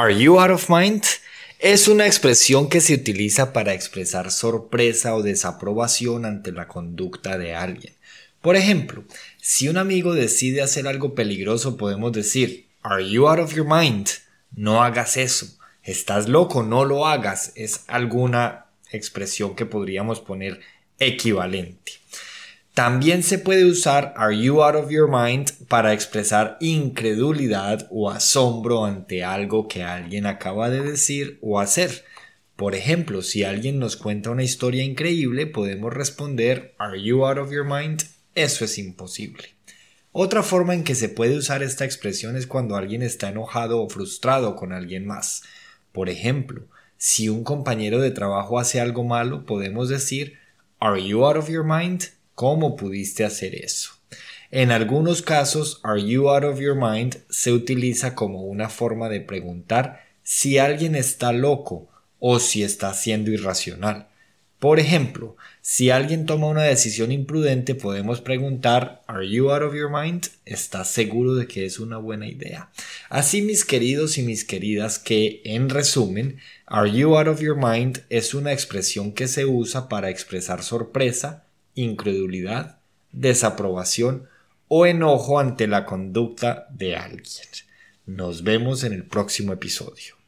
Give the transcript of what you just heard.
Are you out of mind? Es una expresión que se utiliza para expresar sorpresa o desaprobación ante la conducta de alguien. Por ejemplo, si un amigo decide hacer algo peligroso, podemos decir, Are you out of your mind? No hagas eso. Estás loco, no lo hagas. Es alguna expresión que podríamos poner equivalente. También se puede usar Are you out of your mind para expresar incredulidad o asombro ante algo que alguien acaba de decir o hacer. Por ejemplo, si alguien nos cuenta una historia increíble, podemos responder Are you out of your mind? Eso es imposible. Otra forma en que se puede usar esta expresión es cuando alguien está enojado o frustrado con alguien más. Por ejemplo, si un compañero de trabajo hace algo malo, podemos decir Are you out of your mind? ¿Cómo pudiste hacer eso? En algunos casos, Are you out of your mind se utiliza como una forma de preguntar si alguien está loco o si está siendo irracional. Por ejemplo, si alguien toma una decisión imprudente, podemos preguntar Are you out of your mind? ¿Estás seguro de que es una buena idea? Así, mis queridos y mis queridas, que en resumen, Are you out of your mind es una expresión que se usa para expresar sorpresa, incredulidad, desaprobación o enojo ante la conducta de alguien. Nos vemos en el próximo episodio.